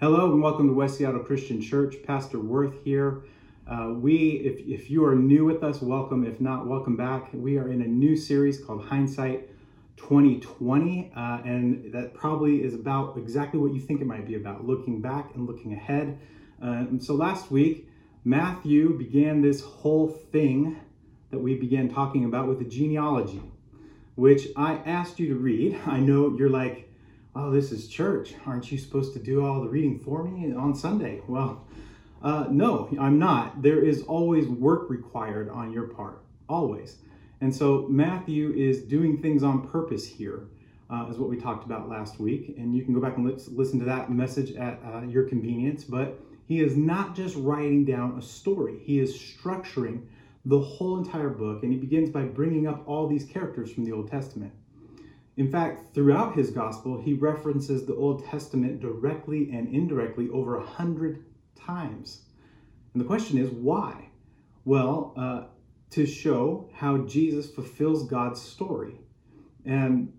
Hello and welcome to West Seattle Christian Church. Pastor Worth here. Uh, we, if, if you are new with us, welcome. If not, welcome back. We are in a new series called Hindsight 2020, uh, and that probably is about exactly what you think it might be about looking back and looking ahead. Uh, so last week, Matthew began this whole thing that we began talking about with the genealogy, which I asked you to read. I know you're like, oh, this is church. Aren't you supposed to do all the reading for me on Sunday? Well, uh, no, I'm not. There is always work required on your part, always. And so Matthew is doing things on purpose here, uh, is what we talked about last week. And you can go back and listen to that message at uh, your convenience. But he is not just writing down a story, he is structuring the whole entire book. And he begins by bringing up all these characters from the Old Testament. In fact, throughout his gospel, he references the Old Testament directly and indirectly over a hundred times. And the question is, why? Well, uh, to show how Jesus fulfills God's story. And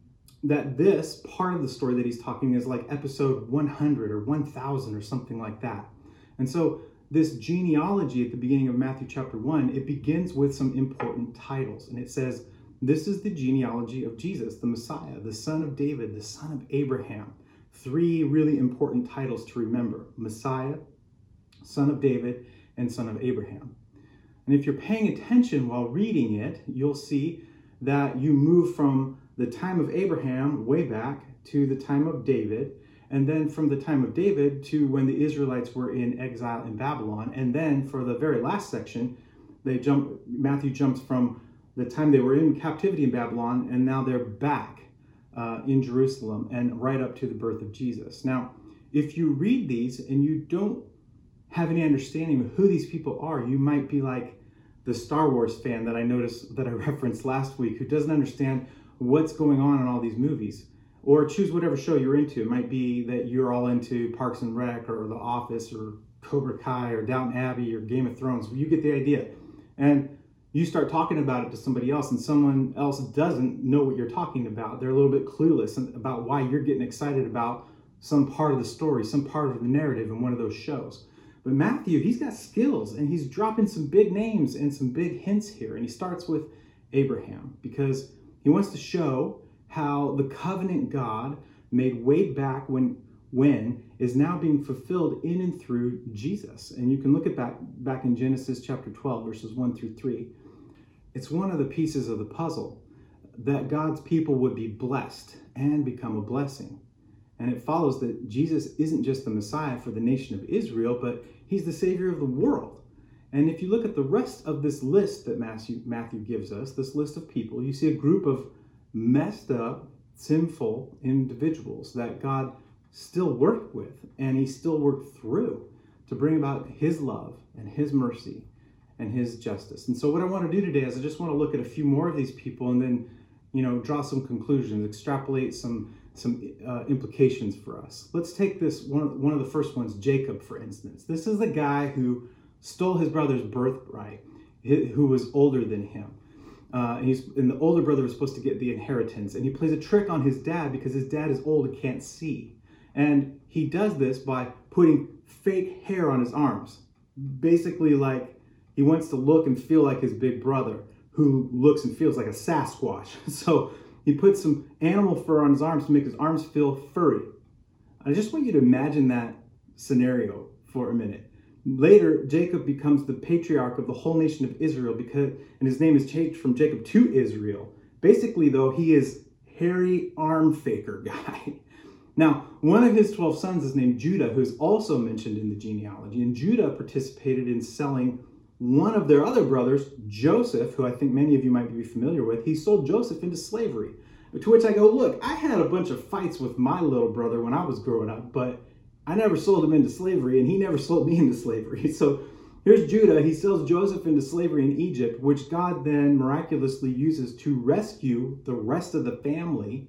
that this part of the story that he's talking is like episode 100 or 1000 or something like that. And so, this genealogy at the beginning of Matthew chapter 1, it begins with some important titles. And it says, this is the genealogy of Jesus, the Messiah, the son of David, the son of Abraham. Three really important titles to remember Messiah, son of David, and son of Abraham. And if you're paying attention while reading it, you'll see that you move from the time of Abraham way back to the time of David, and then from the time of David to when the Israelites were in exile in Babylon. And then for the very last section, they jump Matthew jumps from the time they were in captivity in Babylon, and now they're back uh, in Jerusalem and right up to the birth of Jesus. Now, if you read these and you don't have any understanding of who these people are, you might be like the Star Wars fan that I noticed that I referenced last week who doesn't understand what's going on in all these movies. Or choose whatever show you're into. It might be that you're all into Parks and Rec or The Office or Cobra Kai or Downton Abbey or Game of Thrones. You get the idea. And you start talking about it to somebody else and someone else doesn't know what you're talking about. They're a little bit clueless about why you're getting excited about some part of the story some part of the narrative in one of those shows. But matthew he's got skills and he's dropping some big names and some big hints here. And he starts with abraham because he wants to show how the covenant god made way back when when is now being fulfilled in and through jesus. And you can look at that back in genesis chapter 12 verses 1 through 3 it's one of the pieces of the puzzle that God's people would be blessed and become a blessing. And it follows that Jesus isn't just the Messiah for the nation of Israel, but he's the Savior of the world. And if you look at the rest of this list that Matthew, Matthew gives us, this list of people, you see a group of messed up, sinful individuals that God still worked with and he still worked through to bring about his love and his mercy and his justice. And so what I want to do today is I just want to look at a few more of these people and then, you know, draw some conclusions, extrapolate some some uh, implications for us. Let's take this one one of the first ones, Jacob, for instance. This is the guy who stole his brother's birthright, who was older than him. Uh, and, he's, and the older brother was supposed to get the inheritance. And he plays a trick on his dad because his dad is old and can't see. And he does this by putting fake hair on his arms. Basically, like he wants to look and feel like his big brother, who looks and feels like a Sasquatch. So he puts some animal fur on his arms to make his arms feel furry. I just want you to imagine that scenario for a minute. Later, Jacob becomes the patriarch of the whole nation of Israel because, and his name is changed from Jacob to Israel. Basically, though, he is hairy arm faker guy. Now, one of his 12 sons is named Judah, who is also mentioned in the genealogy, and Judah participated in selling one of their other brothers, Joseph, who I think many of you might be familiar with, he sold Joseph into slavery. To which I go, look, I had a bunch of fights with my little brother when I was growing up, but I never sold him into slavery, and he never sold me into slavery. So here's Judah. He sells Joseph into slavery in Egypt, which God then miraculously uses to rescue the rest of the family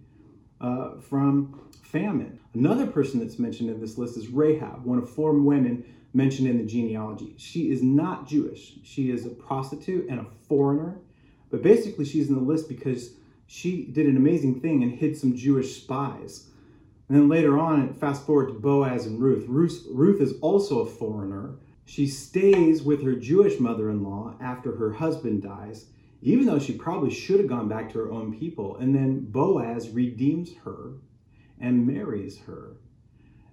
uh, from famine. Another person that's mentioned in this list is Rahab, one of four women mentioned in the genealogy. She is not Jewish. She is a prostitute and a foreigner, but basically she's in the list because she did an amazing thing and hid some Jewish spies. And then later on, fast forward to Boaz and Ruth. Ruth, Ruth is also a foreigner. She stays with her Jewish mother in law after her husband dies, even though she probably should have gone back to her own people. And then Boaz redeems her and marries her.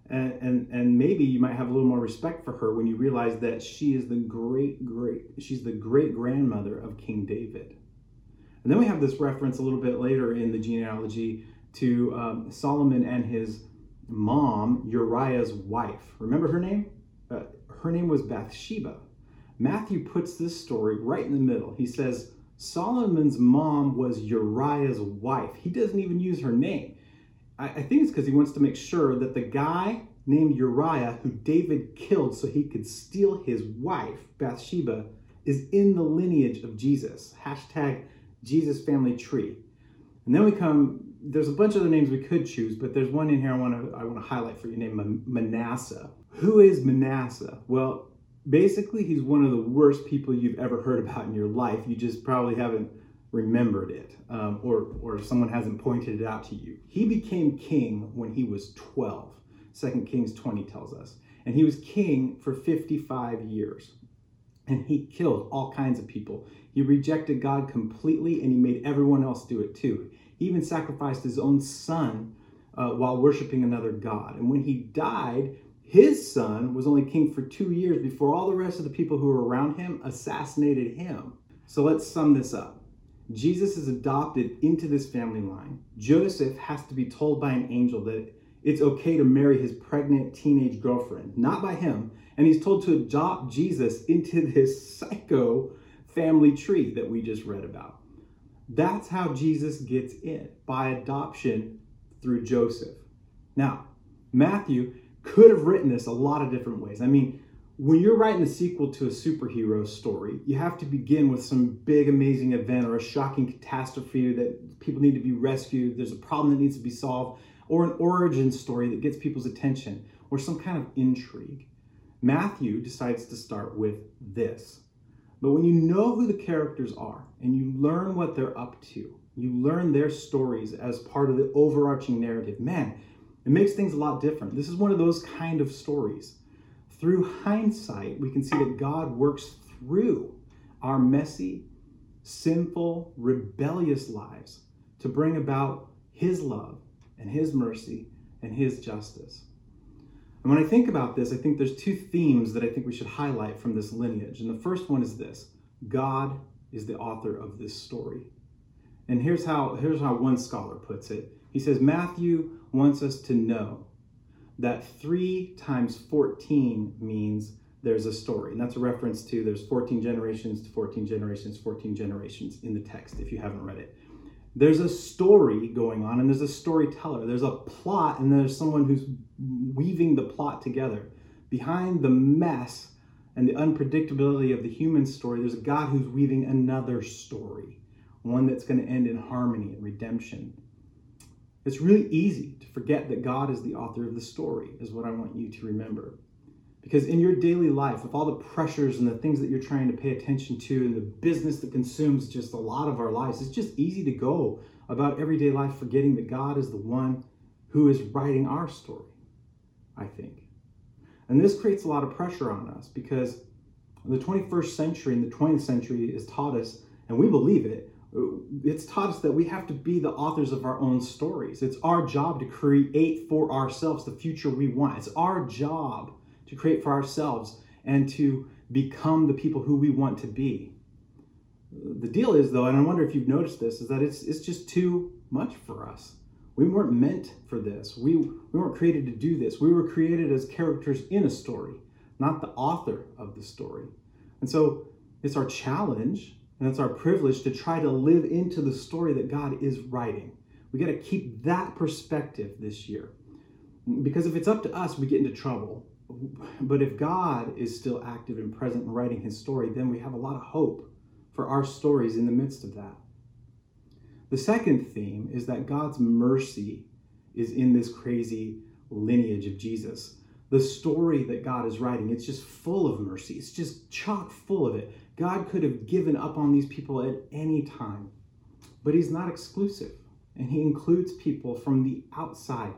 And, and, and maybe you might have a little more respect for her when you realize that she is the great great she's the great grandmother of King David. And then we have this reference a little bit later in the genealogy to um, Solomon and his mom, Uriah's wife. Remember her name? Uh, her name was Bathsheba. Matthew puts this story right in the middle. He says Solomon's mom was Uriah's wife. He doesn't even use her name. I, I think it's because he wants to make sure that the guy named Uriah, who David killed so he could steal his wife, Bathsheba, is in the lineage of Jesus. Hashtag Jesus family tree. And then we come, there's a bunch of other names we could choose, but there's one in here I want to I want to highlight for you named Manasseh. Who is Manasseh? Well, basically he's one of the worst people you've ever heard about in your life. You just probably haven't remembered it um, or, or someone hasn't pointed it out to you. He became king when he was 12. 2 Kings 20 tells us. And he was king for 55 years. And he killed all kinds of people. He rejected God completely and he made everyone else do it too. He even sacrificed his own son uh, while worshiping another God. And when he died, his son was only king for two years before all the rest of the people who were around him assassinated him. So let's sum this up. Jesus is adopted into this family line. Joseph has to be told by an angel that it's okay to marry his pregnant teenage girlfriend, not by him. And he's told to adopt Jesus into this psycho family tree that we just read about. That's how Jesus gets in by adoption through Joseph. Now, Matthew could have written this a lot of different ways. I mean, when you're writing a sequel to a superhero story, you have to begin with some big, amazing event or a shocking catastrophe that people need to be rescued. There's a problem that needs to be solved, or an origin story that gets people's attention, or some kind of intrigue. Matthew decides to start with this. But when you know who the characters are and you learn what they're up to, you learn their stories as part of the overarching narrative, man, it makes things a lot different. This is one of those kind of stories through hindsight, we can see that God works through our messy, sinful, rebellious lives to bring about His love and His mercy and His justice. And when I think about this, I think there's two themes that I think we should highlight from this lineage. And the first one is this God is the author of this story. And here's how, here's how one scholar puts it. He says, Matthew wants us to know that 3 times 14 means there's a story. And that's a reference to there's 14 generations to 14 generations, 14 generations in the text if you haven't read it. There's a story going on and there's a storyteller. There's a plot and there's someone who's weaving the plot together. Behind the mess and the unpredictability of the human story, there's a God who's weaving another story, one that's going to end in harmony and redemption. It's really easy to forget that God is the author of the story, is what I want you to remember. Because in your daily life, with all the pressures and the things that you're trying to pay attention to, and the business that consumes just a lot of our lives, it's just easy to go about everyday life forgetting that God is the one who is writing our story, I think. And this creates a lot of pressure on us because the 21st century and the 20th century has taught us, and we believe it, it's taught us that we have to be the authors of our own stories. It's our job to create for ourselves the future we want. It's our job to create for ourselves and to become the people who we want to be. The deal is, though, and I wonder if you've noticed this, is that it's, it's just too much for us. We weren't meant for this. We, we weren't created to do this. We were created as characters in a story, not the author of the story. And so it's our challenge and it's our privilege to try to live into the story that God is writing. We got to keep that perspective this year. Because if it's up to us, we get into trouble. But if God is still active and present and writing his story, then we have a lot of hope for our stories in the midst of that. The second theme is that God's mercy is in this crazy lineage of Jesus. The story that God is writing, it's just full of mercy. It's just chock full of it. God could have given up on these people at any time, but He's not exclusive. And He includes people from the outside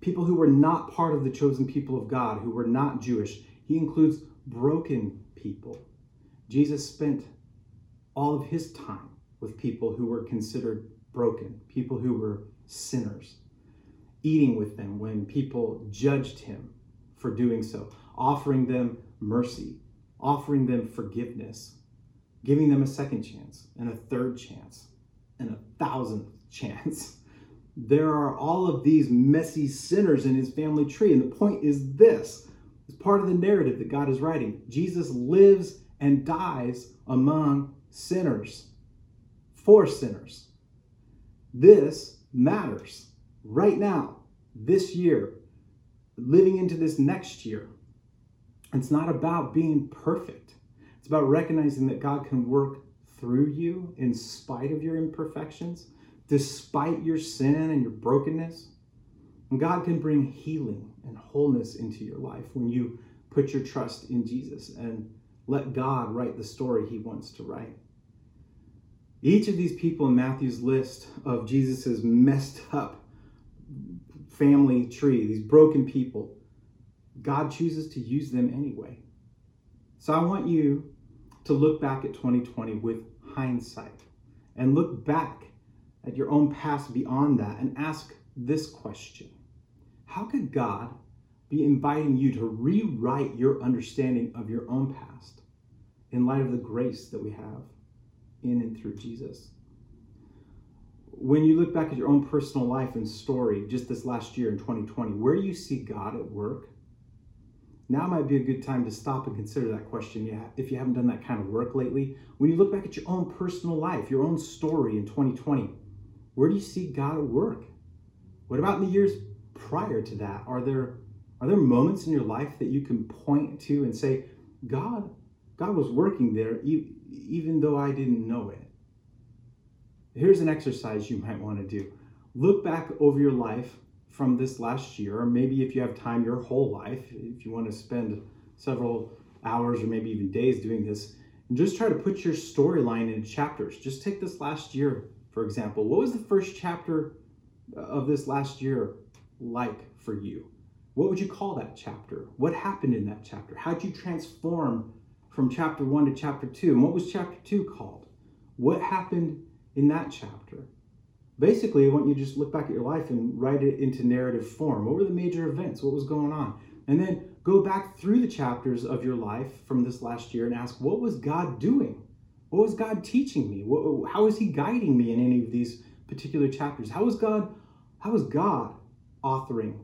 people who were not part of the chosen people of God, who were not Jewish. He includes broken people. Jesus spent all of his time with people who were considered broken, people who were sinners, eating with them when people judged him for doing so, offering them mercy, offering them forgiveness, giving them a second chance and a third chance and a thousandth chance. There are all of these messy sinners in his family tree. And the point is this it's part of the narrative that God is writing. Jesus lives and dies among sinners, for sinners. This matters right now, this year, living into this next year. It's not about being perfect. It's about recognizing that God can work through you in spite of your imperfections, despite your sin and your brokenness. And God can bring healing and wholeness into your life when you put your trust in Jesus and let God write the story he wants to write. Each of these people in Matthew's list of Jesus's messed up family tree, these broken people, God chooses to use them anyway. So I want you to look back at 2020 with hindsight and look back at your own past beyond that and ask this question How could God be inviting you to rewrite your understanding of your own past in light of the grace that we have in and through Jesus? When you look back at your own personal life and story just this last year in 2020, where do you see God at work? Now might be a good time to stop and consider that question if you haven't done that kind of work lately. When you look back at your own personal life, your own story in 2020, where do you see God at work? What about in the years prior to that? Are there are there moments in your life that you can point to and say, God, God was working there even though I didn't know it? Here's an exercise you might want to do. Look back over your life from this last year, or maybe if you have time, your whole life, if you want to spend several hours or maybe even days doing this, and just try to put your storyline in chapters. Just take this last year, for example. What was the first chapter of this last year like for you? What would you call that chapter? What happened in that chapter? How'd you transform from chapter one to chapter two? And what was chapter two called? What happened in that chapter? Basically, I want you to just look back at your life and write it into narrative form. What were the major events? What was going on? And then go back through the chapters of your life from this last year and ask, what was God doing? What was God teaching me? How is He guiding me in any of these particular chapters? How is God? How is God authoring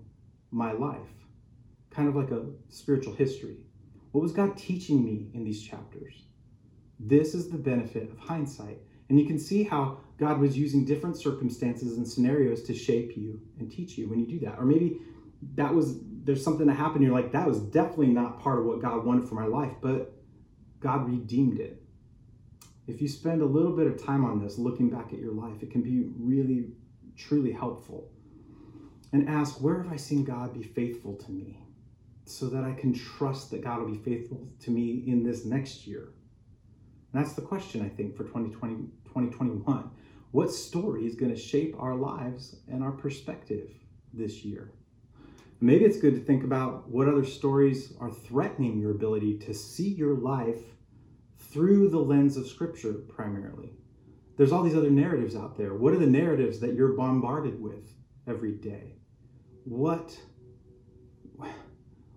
my life? Kind of like a spiritual history. What was God teaching me in these chapters? This is the benefit of hindsight. And you can see how God was using different circumstances and scenarios to shape you and teach you when you do that. Or maybe that was there's something that happened, you're like, that was definitely not part of what God wanted for my life, but God redeemed it. If you spend a little bit of time on this, looking back at your life, it can be really, truly helpful. And ask, where have I seen God be faithful to me? So that I can trust that God will be faithful to me in this next year. That's the question, I think, for 2020, 2021. What story is going to shape our lives and our perspective this year? Maybe it's good to think about what other stories are threatening your ability to see your life through the lens of Scripture primarily. There's all these other narratives out there. What are the narratives that you're bombarded with every day? What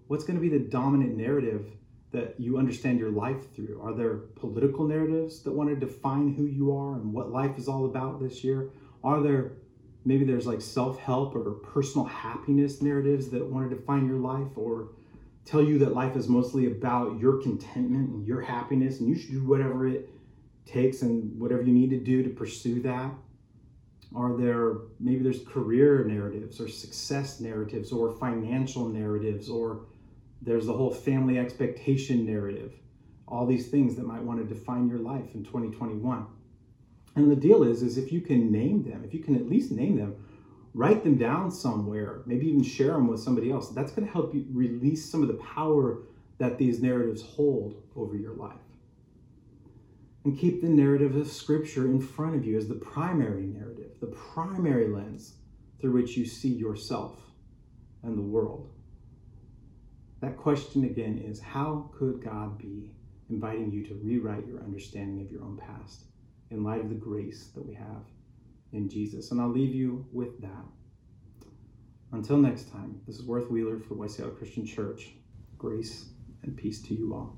what's going to be the dominant narrative that you understand your life through? Are there political narratives that want to define who you are and what life is all about this year? Are there maybe there's like self-help or personal happiness narratives that want to define your life or tell you that life is mostly about your contentment and your happiness and you should do whatever it takes and whatever you need to do to pursue that? Are there maybe there's career narratives or success narratives or financial narratives or there's the whole family expectation narrative, all these things that might want to define your life in 2021. And the deal is, is if you can name them, if you can at least name them, write them down somewhere, maybe even share them with somebody else. That's going to help you release some of the power that these narratives hold over your life. And keep the narrative of Scripture in front of you as the primary narrative, the primary lens through which you see yourself and the world. That question again is how could God be inviting you to rewrite your understanding of your own past in light of the grace that we have in Jesus? And I'll leave you with that. Until next time, this is Worth Wheeler for the West Seattle Christian Church. Grace and peace to you all.